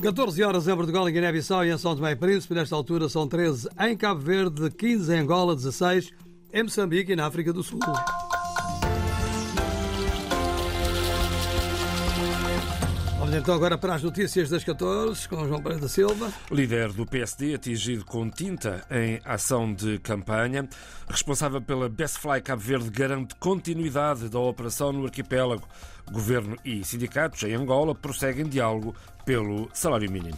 14 horas em Portugal, em Guiné-Bissau e em São Tomé e Príncipe. Nesta altura são 13 em Cabo Verde, 15 em Angola, 16 em Moçambique e na África do Sul. Vamos então agora para as notícias das 14 com João Pereira da Silva. Líder do PSD atingido com tinta em ação de campanha. Responsável pela Best Fly Cabo Verde garante continuidade da operação no arquipélago. Governo e sindicatos em Angola prosseguem diálogo pelo salário mínimo.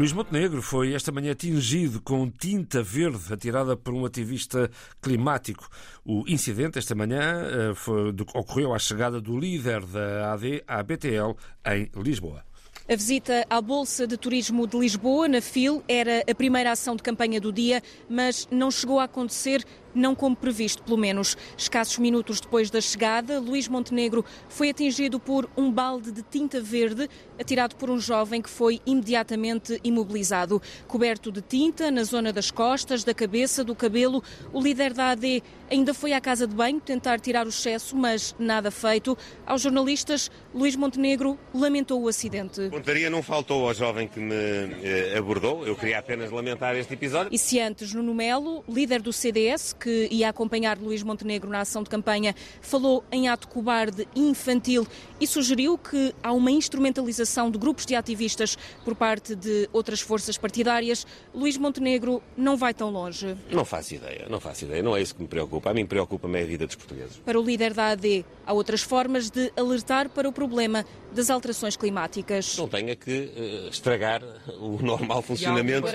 Luís Montenegro foi esta manhã atingido com tinta verde atirada por um ativista climático. O incidente esta manhã eh, foi, ocorreu à chegada do líder da AD à BTL em Lisboa. A visita à Bolsa de Turismo de Lisboa, na FIL, era a primeira ação de campanha do dia, mas não chegou a acontecer não como previsto, pelo menos. Escassos minutos depois da chegada, Luís Montenegro foi atingido por um balde de tinta verde atirado por um jovem que foi imediatamente imobilizado. Coberto de tinta na zona das costas, da cabeça, do cabelo, o líder da AD ainda foi à casa de banho tentar tirar o excesso, mas nada feito. Aos jornalistas, Luís Montenegro lamentou o acidente. Pontaria não faltou ao jovem que me eh, abordou. Eu queria apenas lamentar este episódio. E se antes Nuno Melo, líder do CDS, que ia acompanhar Luís Montenegro na ação de campanha, falou em ato cobarde e infantil e sugeriu que há uma instrumentalização de grupos de ativistas por parte de outras forças partidárias. Luís Montenegro não vai tão longe. Não faço ideia, não faço ideia. Não é isso que me preocupa. A mim preocupa-me a vida dos portugueses. Para o líder da AD, há outras formas de alertar para o problema das alterações climáticas. Não tenha que uh, estragar o normal funcionamento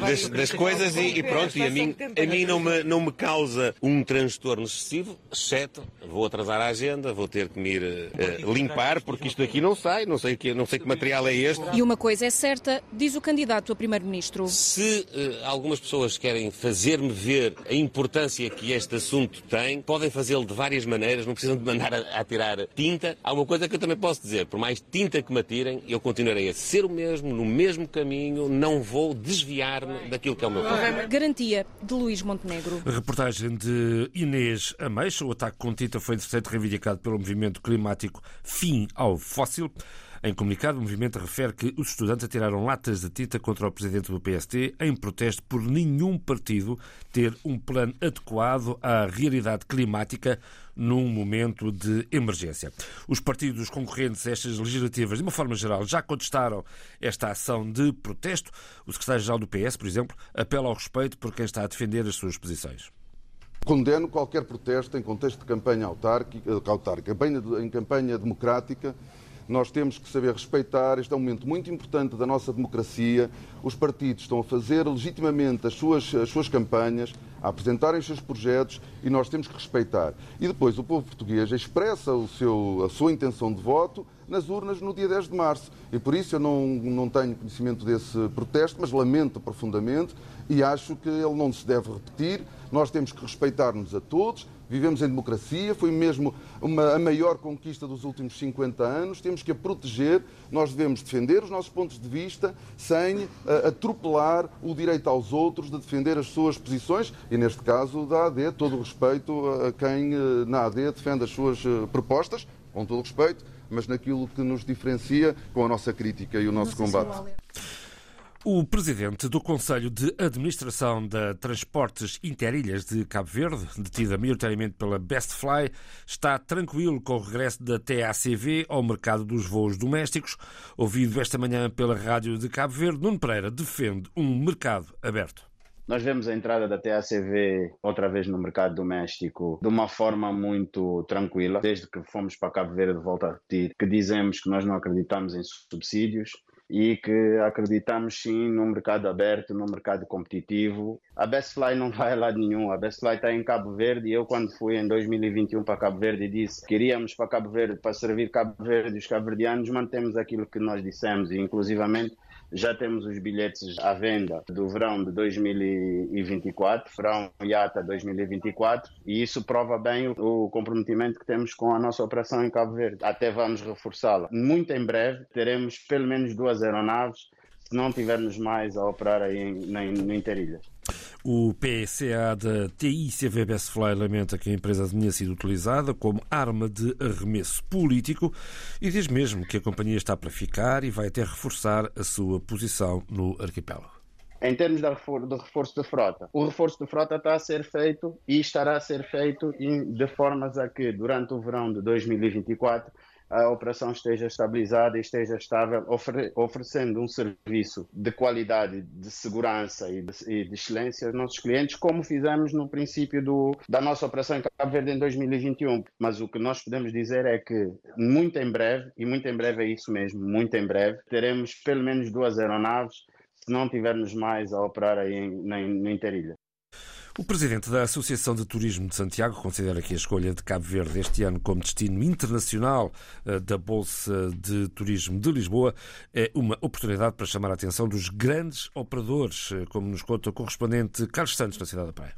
das, das coisas e, e, pronto, e a mim, a mim não, me, não me causa um transtorno excessivo, exceto vou atrasar a agenda, vou ter que me ir uh, limpar, porque isto aqui não sai, não sei, que, não sei que material é este. E uma coisa é certa, diz o candidato a primeiro-ministro. Se uh, algumas pessoas querem fazer-me ver a importância que este assunto tem, podem fazê-lo de várias maneiras, não precisam de mandar a, a tirar tinta. Há uma coisa que eu também posso dizer, por mais tinta que me atirem, eu continuarei a ser o mesmo, no mesmo caminho, não vou desviar-me daquilo que é o meu programa. Garantia de Luís Montenegro. A reportagem de Inês Ameixa. O ataque com tinta foi, entretanto, reivindicado pelo movimento climático Fim ao Fóssil. Em comunicado, o movimento refere que os estudantes atiraram latas de tinta contra o presidente do PST em protesto por nenhum partido ter um plano adequado à realidade climática num momento de emergência. Os partidos concorrentes a estas legislativas, de uma forma geral, já contestaram esta ação de protesto. O secretário-geral do PS, por exemplo, apela ao respeito por quem está a defender as suas posições. Condeno qualquer protesto em contexto de campanha autárquica, em campanha democrática nós temos que saber respeitar. Este é um momento muito importante da nossa democracia. Os partidos estão a fazer legitimamente as suas, as suas campanhas, a apresentarem os seus projetos e nós temos que respeitar. E depois o povo português expressa o seu, a sua intenção de voto nas urnas no dia 10 de março. E por isso eu não, não tenho conhecimento desse protesto, mas lamento profundamente e acho que ele não se deve repetir. Nós temos que respeitar-nos a todos, vivemos em democracia, foi mesmo uma, a maior conquista dos últimos 50 anos, temos que a proteger, nós devemos defender os nossos pontos de vista sem uh, atropelar o direito aos outros de defender as suas posições. E, neste caso, da AD, todo o respeito a quem uh, na AD defende as suas uh, propostas, com todo o respeito, mas naquilo que nos diferencia com a nossa crítica e o nosso combate. O presidente do Conselho de Administração da Transportes Interilhas de Cabo Verde, detida maioritariamente pela Best Fly, está tranquilo com o regresso da TACV ao mercado dos voos domésticos. Ouvido esta manhã pela Rádio de Cabo Verde, Nuno Pereira defende um mercado aberto. Nós vemos a entrada da TACV outra vez no mercado doméstico de uma forma muito tranquila. Desde que fomos para Cabo Verde, volta a repetir, que dizemos que nós não acreditamos em subsídios e que acreditamos sim num mercado aberto, num mercado competitivo. A Bestfly não vai a lado nenhum, a Bestfly está em Cabo Verde e eu quando fui em 2021 para Cabo Verde disse que iríamos para Cabo Verde para servir Cabo Verde e os cabo-verdianos, mantemos aquilo que nós dissemos e inclusivamente já temos os bilhetes à venda do verão de 2024, verão IATA 2024, e isso prova bem o, comprometimento que temos com a nossa operação em Cabo Verde. Até vamos reforçá-la. Muito em breve teremos pelo menos duas aeronaves se não tivermos mais a operar aí no Interilha. O PSA da TICV Bestfly lamenta que a empresa tenha sido utilizada como arma de arremesso político e diz mesmo que a companhia está para ficar e vai até reforçar a sua posição no arquipélago. Em termos de reforço de frota, o reforço de frota está a ser feito e estará a ser feito de formas a que, durante o verão de 2024, a operação esteja estabilizada e esteja estável, ofere oferecendo um serviço de qualidade, de segurança e de, e de, excelência aos nossos clientes, como fizemos no princípio do, da nossa operação em Cabo Verde em 2021. Mas o que nós podemos dizer é que muito em breve, e muito em breve é isso mesmo, muito em breve, teremos pelo menos duas aeronaves, se não tivermos mais a operar aí em, na, na Interilha. O presidente da Associação de Turismo de Santiago considera que a escolha de Cabo Verde este ano como destino internacional eh, da Bolsa de Turismo de Lisboa é uma oportunidade para chamar a atenção dos grandes operadores, eh, como nos conta o correspondente Carlos Santos, na cidade da Praia.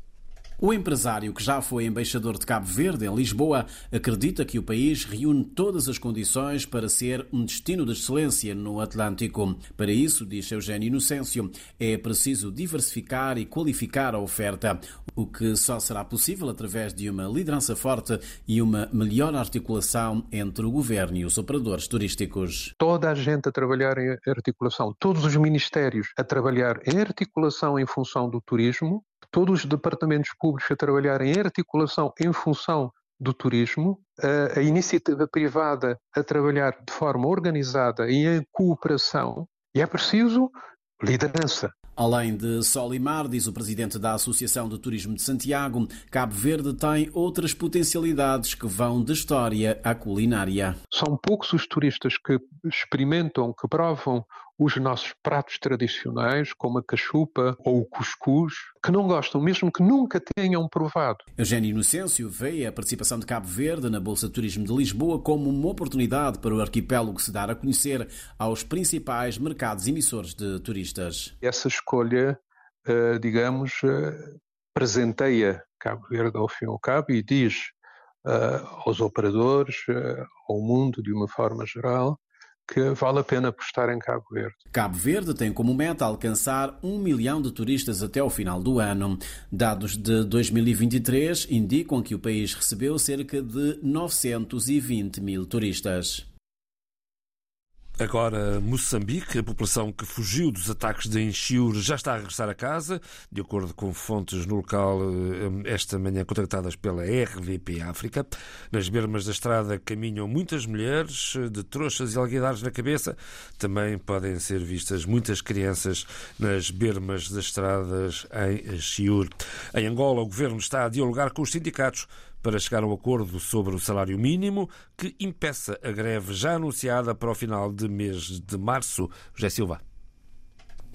O empresário, que já foi embaixador de Cabo Verde em Lisboa, acredita que o país reúne todas as condições para ser um destino de excelência no Atlântico. Para isso, diz Eugênio Inocêncio, é preciso diversificar e qualificar a oferta, o que só será possível através de uma liderança forte e uma melhor articulação entre o governo e os operadores turísticos. Toda a gente a trabalhar em articulação, todos os ministérios a trabalhar em articulação em função do turismo, todos os departamentos públicos a trabalhar em articulação em função do turismo, a, a iniciativa privada a trabalhar de forma organizada e em cooperação, e é preciso liderança. Além de sol e mar, diz o presidente da Associação de Turismo de Santiago, Cabo Verde tem outras potencialidades que vão da história à culinária. São poucos os turistas que experimentam, que provam os nossos pratos tradicionais, como a cachupa ou o cuscuz, que não gostam, mesmo que nunca tenham provado. Eugênio Inocêncio vê a participação de Cabo Verde na Bolsa de Turismo de Lisboa como uma oportunidade para o arquipélago se dar a conhecer aos principais mercados emissores de turistas. Essa escolha, eh, digamos, eh, presenteia Cabo Verde ao fim e ao cabo e diz eh, aos operadores, ao mundo de uma forma geral, que vale a pena apostar em Cabo Verde. Cabo Verde tem como meta alcançar um milhão de turistas até o final do ano. Dados de 2023 indicam que o país recebeu cerca de 920 mil turistas. Agora, Moçambique, a população que fugiu dos ataques de Enchiure já está a regressar a casa, de acordo com fontes no local, eh, esta manhã contactadas pela RDP África. Nas bermas da estrada caminham muitas mulheres de trouxas e alguidares na cabeça. Também podem ser vistas muitas crianças nas bermas das estradas em Chiure. Em Angola, o governo está a dialogar com os sindicatos para chegar a um acordo sobre o salário mínimo que impeça a greve já anunciada para o final de mês de março. José Silva.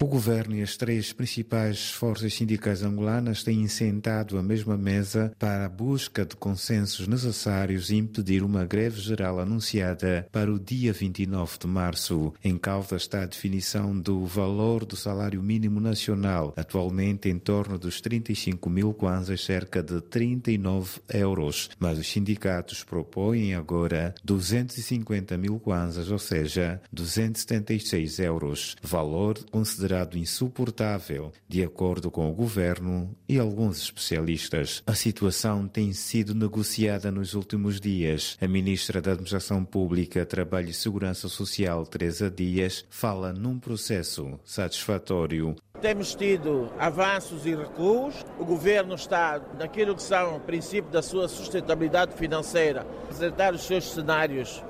O governo e as três principais forças sindicais angolanas têm sentado à mesma mesa para a busca de consensos necessários e impedir uma greve geral anunciada para o dia 29 de março. Em causa está a definição do valor do salário mínimo nacional, atualmente em torno dos 35 mil kwanzas, cerca de 39 euros. Mas os sindicatos propõem agora 250 mil kwanzas, ou seja, 276 euros, valor considerado considerado insuportável, de acordo com o governo e alguns especialistas. A situação tem sido negociada nos últimos dias. A ministra da Administração Pública, Trabalho e Segurança Social, Teresa Dias, fala num processo satisfatório. Temos tido avanços e recuos. O governo está, naquilo que são o princípio da sua sustentabilidade financeira, apresentar os seus cenários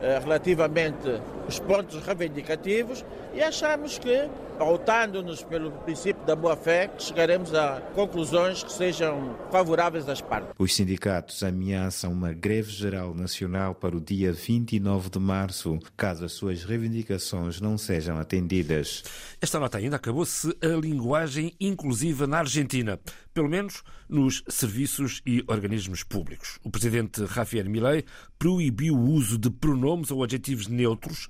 eh, relativamente os pontos reivindicativos e achamos que, pautando-nos pelo princípio da boa-fé, chegaremos a conclusões que sejam favoráveis às partes. Os sindicatos ameaçam uma greve geral nacional para o dia 29 de março, caso as suas reivindicações não sejam atendidas. Esta nota ainda acabou-se a linguagem inclusiva na Argentina, pelo menos nos serviços e organismos públicos. O presidente Javier Milei proibiu o uso de pronomes ou adjetivos neutros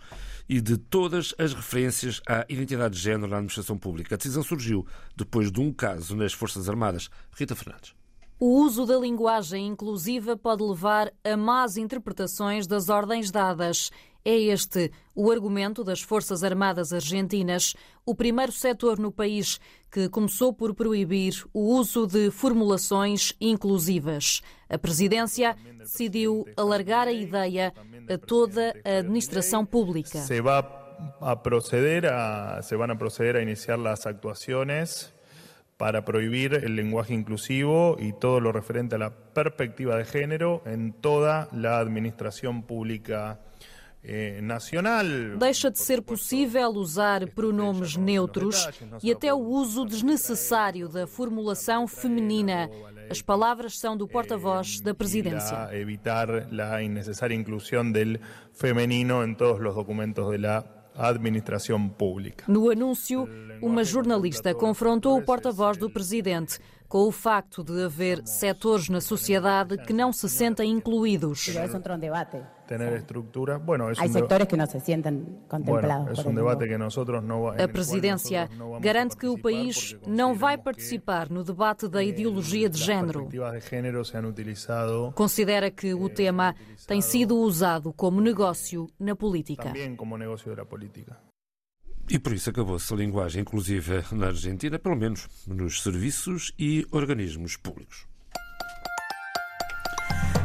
e de todas as referências à identidade de género na administração pública. A decisão surgiu depois de um caso nas Forças Armadas. Rita Fernandes. O uso da linguagem inclusiva pode levar a más interpretações das ordens dadas. É este o argumento das Forças Armadas Argentinas, o primeiro setor no país que começou por proibir o uso de formulações inclusivas. A presidência decidiu alargar a ideia a toda a administração pública. A proceder a, se van a proceder a iniciar las actuaciones para prohibir el lenguaje inclusivo y todo lo referente a la perspectiva de género en toda la administración pública eh, nacional. Deixa de ser possível usar pronomes neutros e até o uso desnecessário da formulação feminina. As palavras são do porta-voz da presidência. Evitar a innecessária inclusão del feminino em todos os documentos da administração pública. No anúncio, uma jornalista confrontou o porta-voz do presidente com o facto de haver setores na sociedade que não se sentem incluídos. Tener estructura, bueno, es Hay sectores que no se sienten contemplados. Bueno, es un debate que nosotros no, a presidência garante que o país não vai participar no debate da ideologia de género. Considera que o tema tem sido usado como negócio na política. E por isso acabou-se a linguagem inclusiva na Argentina, pelo menos nos serviços e organismos públicos.